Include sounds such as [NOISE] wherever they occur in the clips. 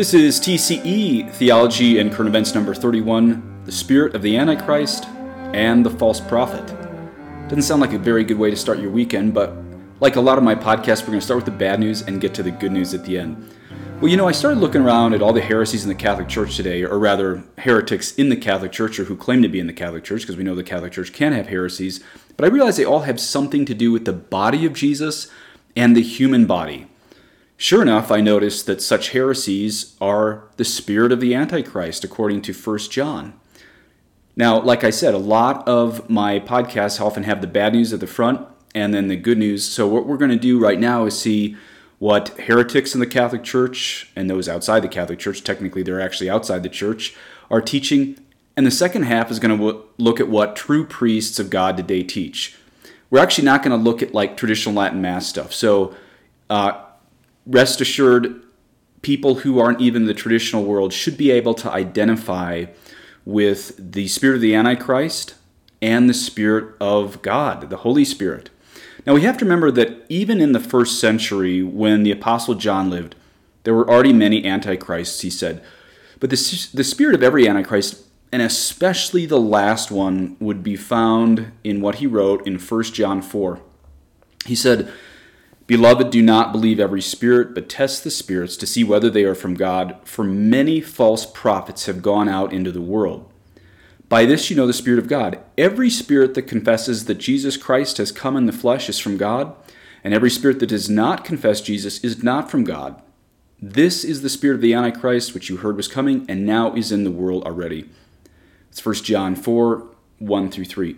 This is TCE Theology and Current Events number 31 The Spirit of the Antichrist and the False Prophet. Doesn't sound like a very good way to start your weekend, but like a lot of my podcasts, we're going to start with the bad news and get to the good news at the end. Well, you know, I started looking around at all the heresies in the Catholic Church today, or rather, heretics in the Catholic Church or who claim to be in the Catholic Church, because we know the Catholic Church can have heresies, but I realized they all have something to do with the body of Jesus and the human body. Sure enough, I noticed that such heresies are the spirit of the Antichrist, according to 1 John. Now, like I said, a lot of my podcasts often have the bad news at the front and then the good news. So, what we're going to do right now is see what heretics in the Catholic Church and those outside the Catholic Church, technically they're actually outside the church, are teaching. And the second half is going to look at what true priests of God today teach. We're actually not going to look at like traditional Latin Mass stuff. So, uh, rest assured, people who aren't even the traditional world should be able to identify with the spirit of the Antichrist and the spirit of God, the Holy Spirit. Now we have to remember that even in the first century, when the Apostle John lived, there were already many antichrists, he said. But the, the spirit of every antichrist, and especially the last one, would be found in what he wrote in 1 John 4. He said, Beloved, do not believe every spirit, but test the spirits to see whether they are from God, for many false prophets have gone out into the world. By this you know the Spirit of God. Every spirit that confesses that Jesus Christ has come in the flesh is from God, and every spirit that does not confess Jesus is not from God. This is the spirit of the Antichrist, which you heard was coming, and now is in the world already. It's 1 John 4 1 through 3.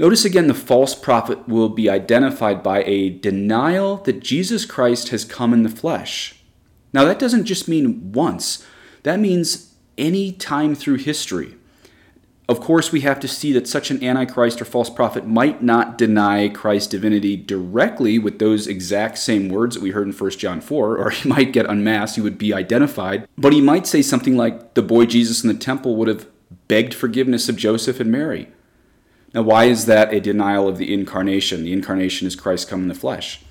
Notice again the false prophet will be identified by a denial that Jesus Christ has come in the flesh. Now, that doesn't just mean once, that means any time through history. Of course, we have to see that such an antichrist or false prophet might not deny Christ's divinity directly with those exact same words that we heard in 1 John 4, or he might get unmasked, he would be identified. But he might say something like, The boy Jesus in the temple would have begged forgiveness of Joseph and Mary. Now, why is that a denial of the incarnation? The incarnation is Christ come in the flesh.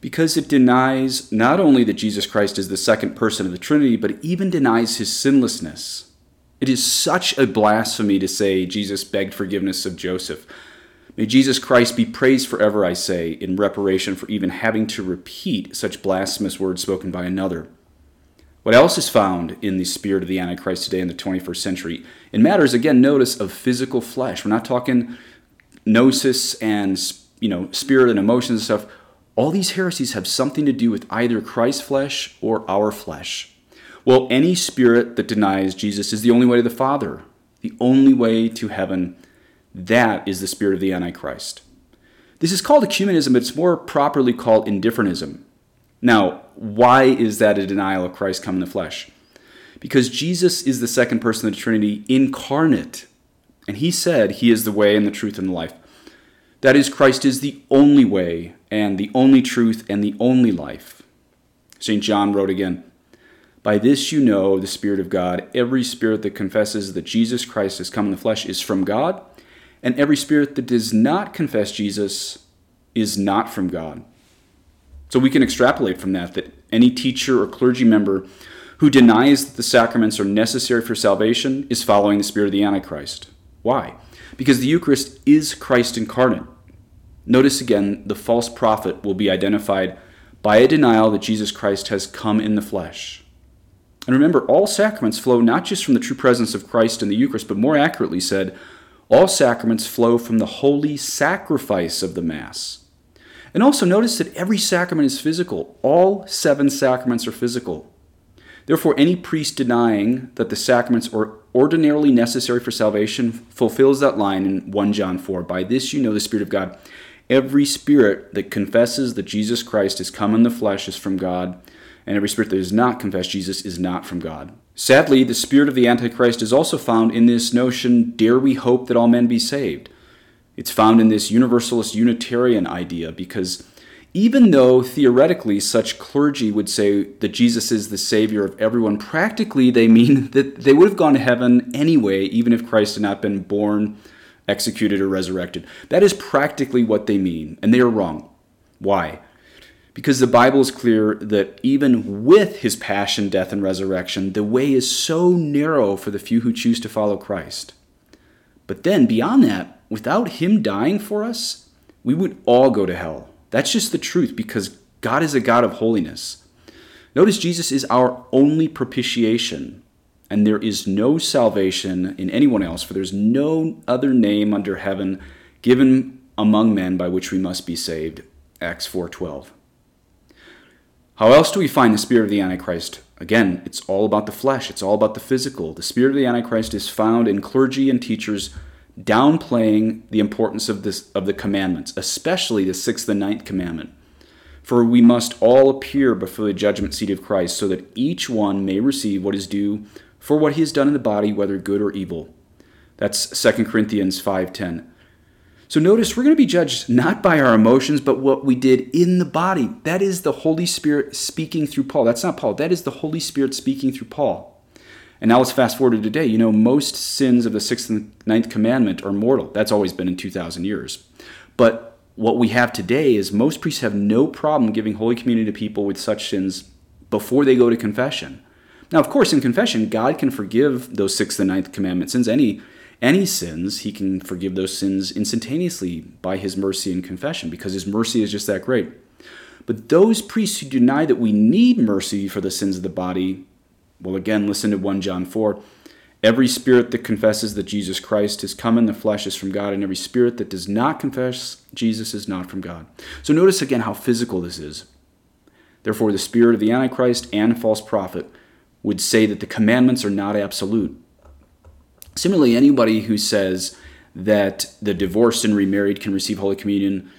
Because it denies not only that Jesus Christ is the second person of the Trinity, but even denies his sinlessness. It is such a blasphemy to say Jesus begged forgiveness of Joseph. May Jesus Christ be praised forever, I say, in reparation for even having to repeat such blasphemous words spoken by another. What else is found in the spirit of the Antichrist today in the 21st century? In matters, again, notice of physical flesh. We're not talking gnosis and you know spirit and emotions and stuff. All these heresies have something to do with either Christ's flesh or our flesh. Well, any spirit that denies Jesus is the only way to the Father, the only way to heaven. That is the spirit of the Antichrist. This is called ecumenism, but it's more properly called indifferentism. Now, why is that a denial of Christ come in the flesh? Because Jesus is the second person of the Trinity incarnate. And he said he is the way and the truth and the life. That is, Christ is the only way and the only truth and the only life. St. John wrote again By this you know the Spirit of God. Every spirit that confesses that Jesus Christ has come in the flesh is from God, and every spirit that does not confess Jesus is not from God. So we can extrapolate from that that any teacher or clergy member who denies that the sacraments are necessary for salvation is following the spirit of the Antichrist. Why? Because the Eucharist is Christ incarnate. Notice again, the false prophet will be identified by a denial that Jesus Christ has come in the flesh. And remember, all sacraments flow not just from the true presence of Christ in the Eucharist, but more accurately said, all sacraments flow from the holy sacrifice of the Mass. And also notice that every sacrament is physical. All seven sacraments are physical. Therefore, any priest denying that the sacraments are ordinarily necessary for salvation fulfills that line in 1 John 4 By this you know the Spirit of God. Every spirit that confesses that Jesus Christ has come in the flesh is from God, and every spirit that does not confess Jesus is not from God. Sadly, the spirit of the Antichrist is also found in this notion dare we hope that all men be saved? It's found in this Universalist Unitarian idea because even though theoretically such clergy would say that Jesus is the Savior of everyone, practically they mean [LAUGHS] that they would have gone to heaven anyway, even if Christ had not been born, executed, or resurrected. That is practically what they mean, and they are wrong. Why? Because the Bible is clear that even with his passion, death, and resurrection, the way is so narrow for the few who choose to follow Christ. But then, beyond that, without him dying for us, we would all go to hell. That's just the truth because God is a God of holiness. Notice Jesus is our only propitiation, and there is no salvation in anyone else, for there's no other name under heaven given among men by which we must be saved. Acts 4:12. How else do we find the spirit of the Antichrist? Again, it's all about the flesh, it's all about the physical. The spirit of the Antichrist is found in clergy and teachers downplaying the importance of this of the commandments, especially the sixth and ninth commandment. For we must all appear before the judgment seat of Christ, so that each one may receive what is due for what he has done in the body, whether good or evil. That's 2 Corinthians 5:10. So notice we're going to be judged not by our emotions, but what we did in the body. That is the Holy Spirit speaking through Paul. That's not Paul. That is the Holy Spirit speaking through Paul. And now let's fast forward to today. You know, most sins of the sixth and ninth commandment are mortal. That's always been in 2,000 years. But what we have today is most priests have no problem giving Holy Communion to people with such sins before they go to confession. Now, of course, in confession, God can forgive those sixth and ninth commandment sins. Any any sins, He can forgive those sins instantaneously by His mercy and confession because His mercy is just that great. But those priests who deny that we need mercy for the sins of the body well, again, listen to 1 John 4. Every spirit that confesses that Jesus Christ has come in the flesh is from God, and every spirit that does not confess Jesus is not from God. So notice again how physical this is. Therefore, the spirit of the Antichrist and false prophet would say that the commandments are not absolute. Similarly, anybody who says that the divorced and remarried can receive Holy Communion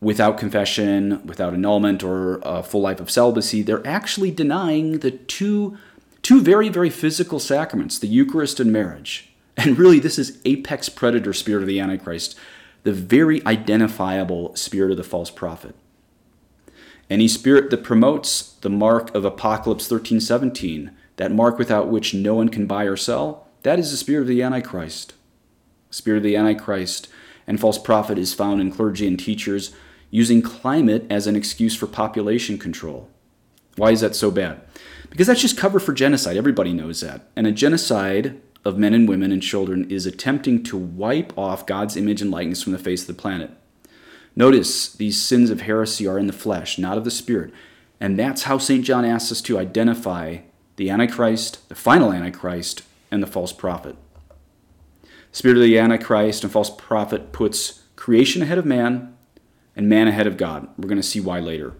without confession, without annulment, or a full life of celibacy, they're actually denying the two Two very, very physical sacraments, the Eucharist and marriage. And really, this is apex predator spirit of the Antichrist, the very identifiable spirit of the false prophet. Any spirit that promotes the mark of Apocalypse 13:17, that mark without which no one can buy or sell, that is the spirit of the Antichrist. Spirit of the Antichrist and false prophet is found in clergy and teachers using climate as an excuse for population control. Why is that so bad? Because that's just cover for genocide. Everybody knows that. And a genocide of men and women and children is attempting to wipe off God's image and likeness from the face of the planet. Notice these sins of heresy are in the flesh, not of the spirit. And that's how St. John asks us to identify the Antichrist, the final Antichrist, and the false prophet. spirit of the Antichrist and false prophet puts creation ahead of man and man ahead of God. We're going to see why later.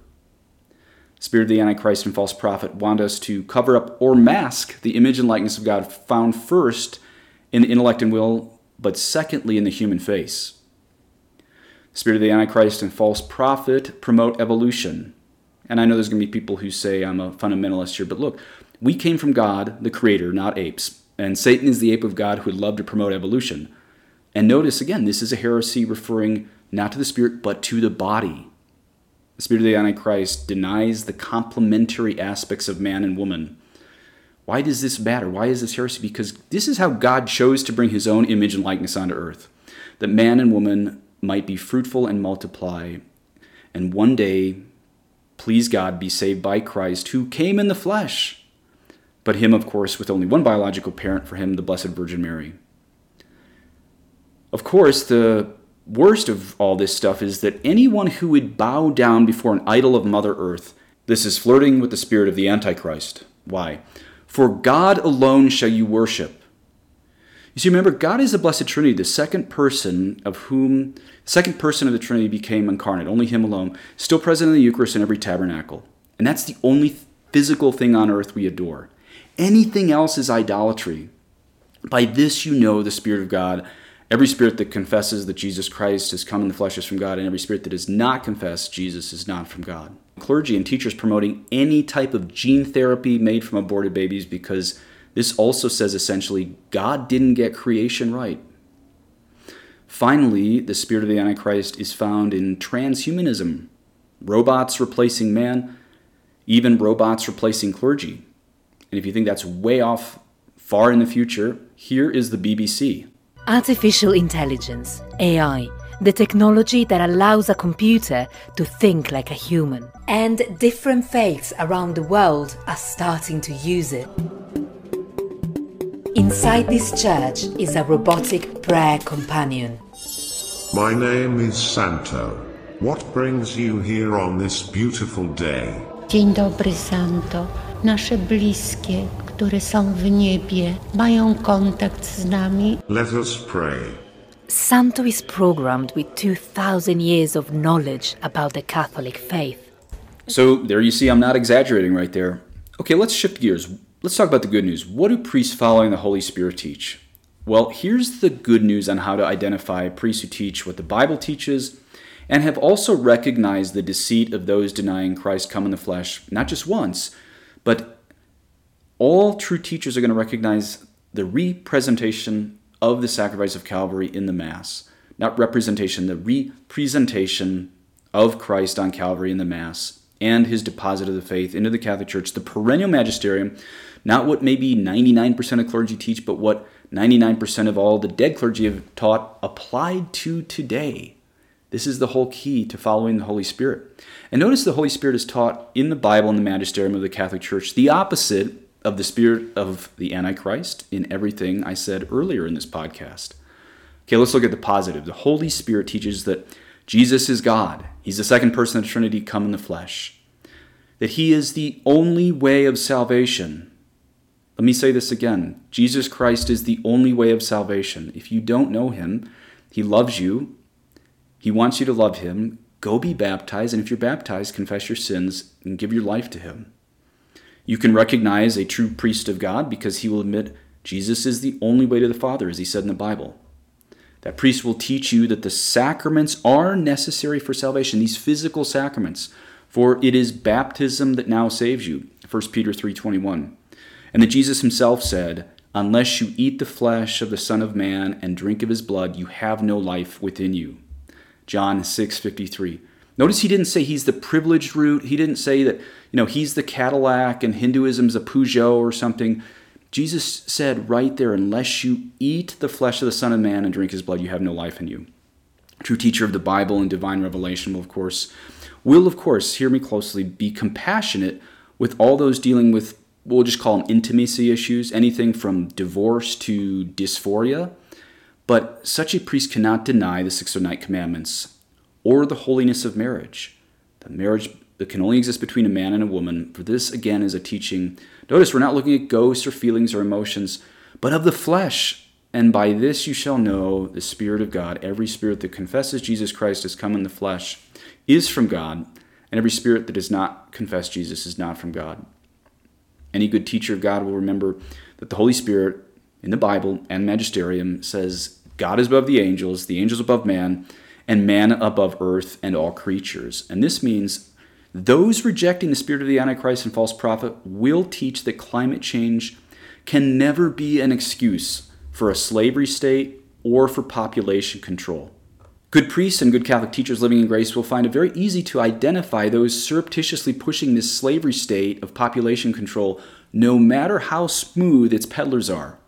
Spirit of the Antichrist and false prophet want us to cover up or mask the image and likeness of God found first in the intellect and will, but secondly in the human face. Spirit of the Antichrist and false prophet promote evolution. And I know there's going to be people who say I'm a fundamentalist here, but look, we came from God, the Creator, not apes. And Satan is the ape of God who would love to promote evolution. And notice again, this is a heresy referring not to the spirit, but to the body. The spirit of the Antichrist denies the complementary aspects of man and woman. Why does this matter? Why is this heresy? Because this is how God chose to bring his own image and likeness onto earth that man and woman might be fruitful and multiply, and one day please God be saved by Christ, who came in the flesh. But him, of course, with only one biological parent for him, the Blessed Virgin Mary. Of course, the worst of all this stuff is that anyone who would bow down before an idol of Mother Earth, this is flirting with the spirit of the Antichrist. Why? For God alone shall you worship. You see, remember, God is the Blessed Trinity, the second person of whom, second person of the Trinity became incarnate, only Him alone, still present in the Eucharist in every tabernacle. And that's the only physical thing on earth we adore. Anything else is idolatry. By this you know the Spirit of God Every spirit that confesses that Jesus Christ has come in the flesh is from God, and every spirit that does not confess Jesus is not from God. Clergy and teachers promoting any type of gene therapy made from aborted babies because this also says essentially God didn't get creation right. Finally, the spirit of the Antichrist is found in transhumanism robots replacing man, even robots replacing clergy. And if you think that's way off far in the future, here is the BBC. Artificial intelligence, AI, the technology that allows a computer to think like a human. And different faiths around the world are starting to use it. Inside this church is a robotic prayer companion. My name is Santo. What brings you here on this beautiful day? Dzień dobry, Santo. Nasze bliskie, które są w niebie, mają kontakt z nami. Let us pray. Santo is programmed with 2,000 years of knowledge about the Catholic faith. So, there you see, I'm not exaggerating right there. Okay, let's shift gears. Let's talk about the good news. What do priests following the Holy Spirit teach? Well, here's the good news on how to identify priests who teach what the Bible teaches and have also recognized the deceit of those denying Christ come in the flesh, not just once, but all true teachers are going to recognize the representation of the sacrifice of Calvary in the Mass. Not representation, the representation of Christ on Calvary in the Mass and his deposit of the faith into the Catholic Church, the perennial magisterium, not what maybe 99% of clergy teach, but what 99% of all the dead clergy have taught applied to today. This is the whole key to following the Holy Spirit. And notice the Holy Spirit is taught in the Bible and the magisterium of the Catholic Church, the opposite of the spirit of the Antichrist in everything I said earlier in this podcast. Okay, let's look at the positive. The Holy Spirit teaches that Jesus is God. He's the second person of the Trinity come in the flesh. That he is the only way of salvation. Let me say this again. Jesus Christ is the only way of salvation. If you don't know him, he loves you. He wants you to love him. Go be baptized, and if you're baptized, confess your sins and give your life to him. You can recognize a true priest of God because he will admit Jesus is the only way to the Father, as he said in the Bible. That priest will teach you that the sacraments are necessary for salvation, these physical sacraments, for it is baptism that now saves you. 1 Peter 3:21. And that Jesus himself said, "Unless you eat the flesh of the Son of Man and drink of his blood, you have no life within you." John 6:53. Notice he didn't say he's the privileged route. He didn't say that, you know, he's the Cadillac and Hinduism's a Peugeot or something. Jesus said right there, unless you eat the flesh of the Son of Man and drink his blood, you have no life in you. True teacher of the Bible and divine revelation will, of course, will, of course, hear me closely, be compassionate with all those dealing with, we'll just call them intimacy issues, anything from divorce to dysphoria. But such a priest cannot deny the 609 commandments or the holiness of marriage. The marriage that can only exist between a man and a woman, for this again is a teaching. Notice we're not looking at ghosts or feelings or emotions, but of the flesh. And by this you shall know the Spirit of God. Every spirit that confesses Jesus Christ has come in the flesh is from God, and every spirit that does not confess Jesus is not from God. Any good teacher of God will remember that the Holy Spirit in the Bible and magisterium says God is above the angels, the angels above man, and man above earth and all creatures. And this means those rejecting the spirit of the Antichrist and false prophet will teach that climate change can never be an excuse for a slavery state or for population control. Good priests and good Catholic teachers living in grace will find it very easy to identify those surreptitiously pushing this slavery state of population control, no matter how smooth its peddlers are.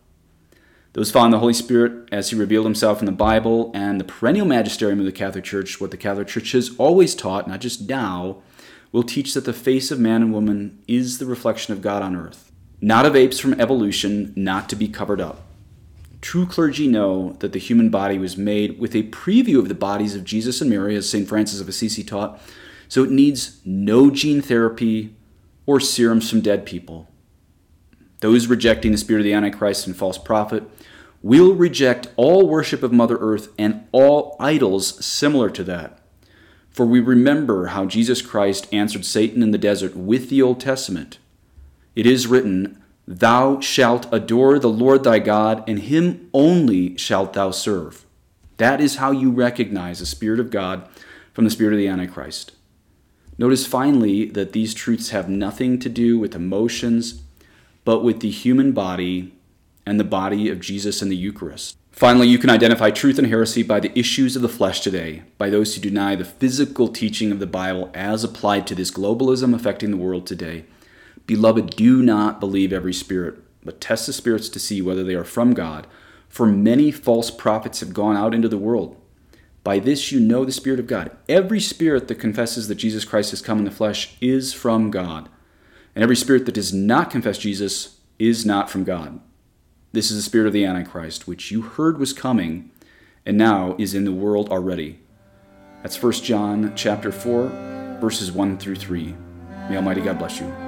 Those following the Holy Spirit as he revealed himself in the Bible and the perennial magisterium of the Catholic Church, what the Catholic Church has always taught, not just now, will teach that the face of man and woman is the reflection of God on earth, not of apes from evolution, not to be covered up. True clergy know that the human body was made with a preview of the bodies of Jesus and Mary, as St. Francis of Assisi taught, so it needs no gene therapy or serums from dead people. Those rejecting the spirit of the Antichrist and false prophet will reject all worship of Mother Earth and all idols similar to that. For we remember how Jesus Christ answered Satan in the desert with the Old Testament. It is written, Thou shalt adore the Lord thy God, and him only shalt thou serve. That is how you recognize the Spirit of God from the Spirit of the Antichrist. Notice finally that these truths have nothing to do with emotions, but with the human body and the body of Jesus in the Eucharist. Finally, you can identify truth and heresy by the issues of the flesh today, by those who deny the physical teaching of the Bible as applied to this globalism affecting the world today. Beloved, do not believe every spirit, but test the spirits to see whether they are from God, for many false prophets have gone out into the world. By this you know the Spirit of God. Every spirit that confesses that Jesus Christ has come in the flesh is from God. And every spirit that does not confess Jesus is not from God. This is the spirit of the Antichrist, which you heard was coming and now is in the world already. That's 1 John chapter 4, verses 1 through 3. May Almighty God bless you.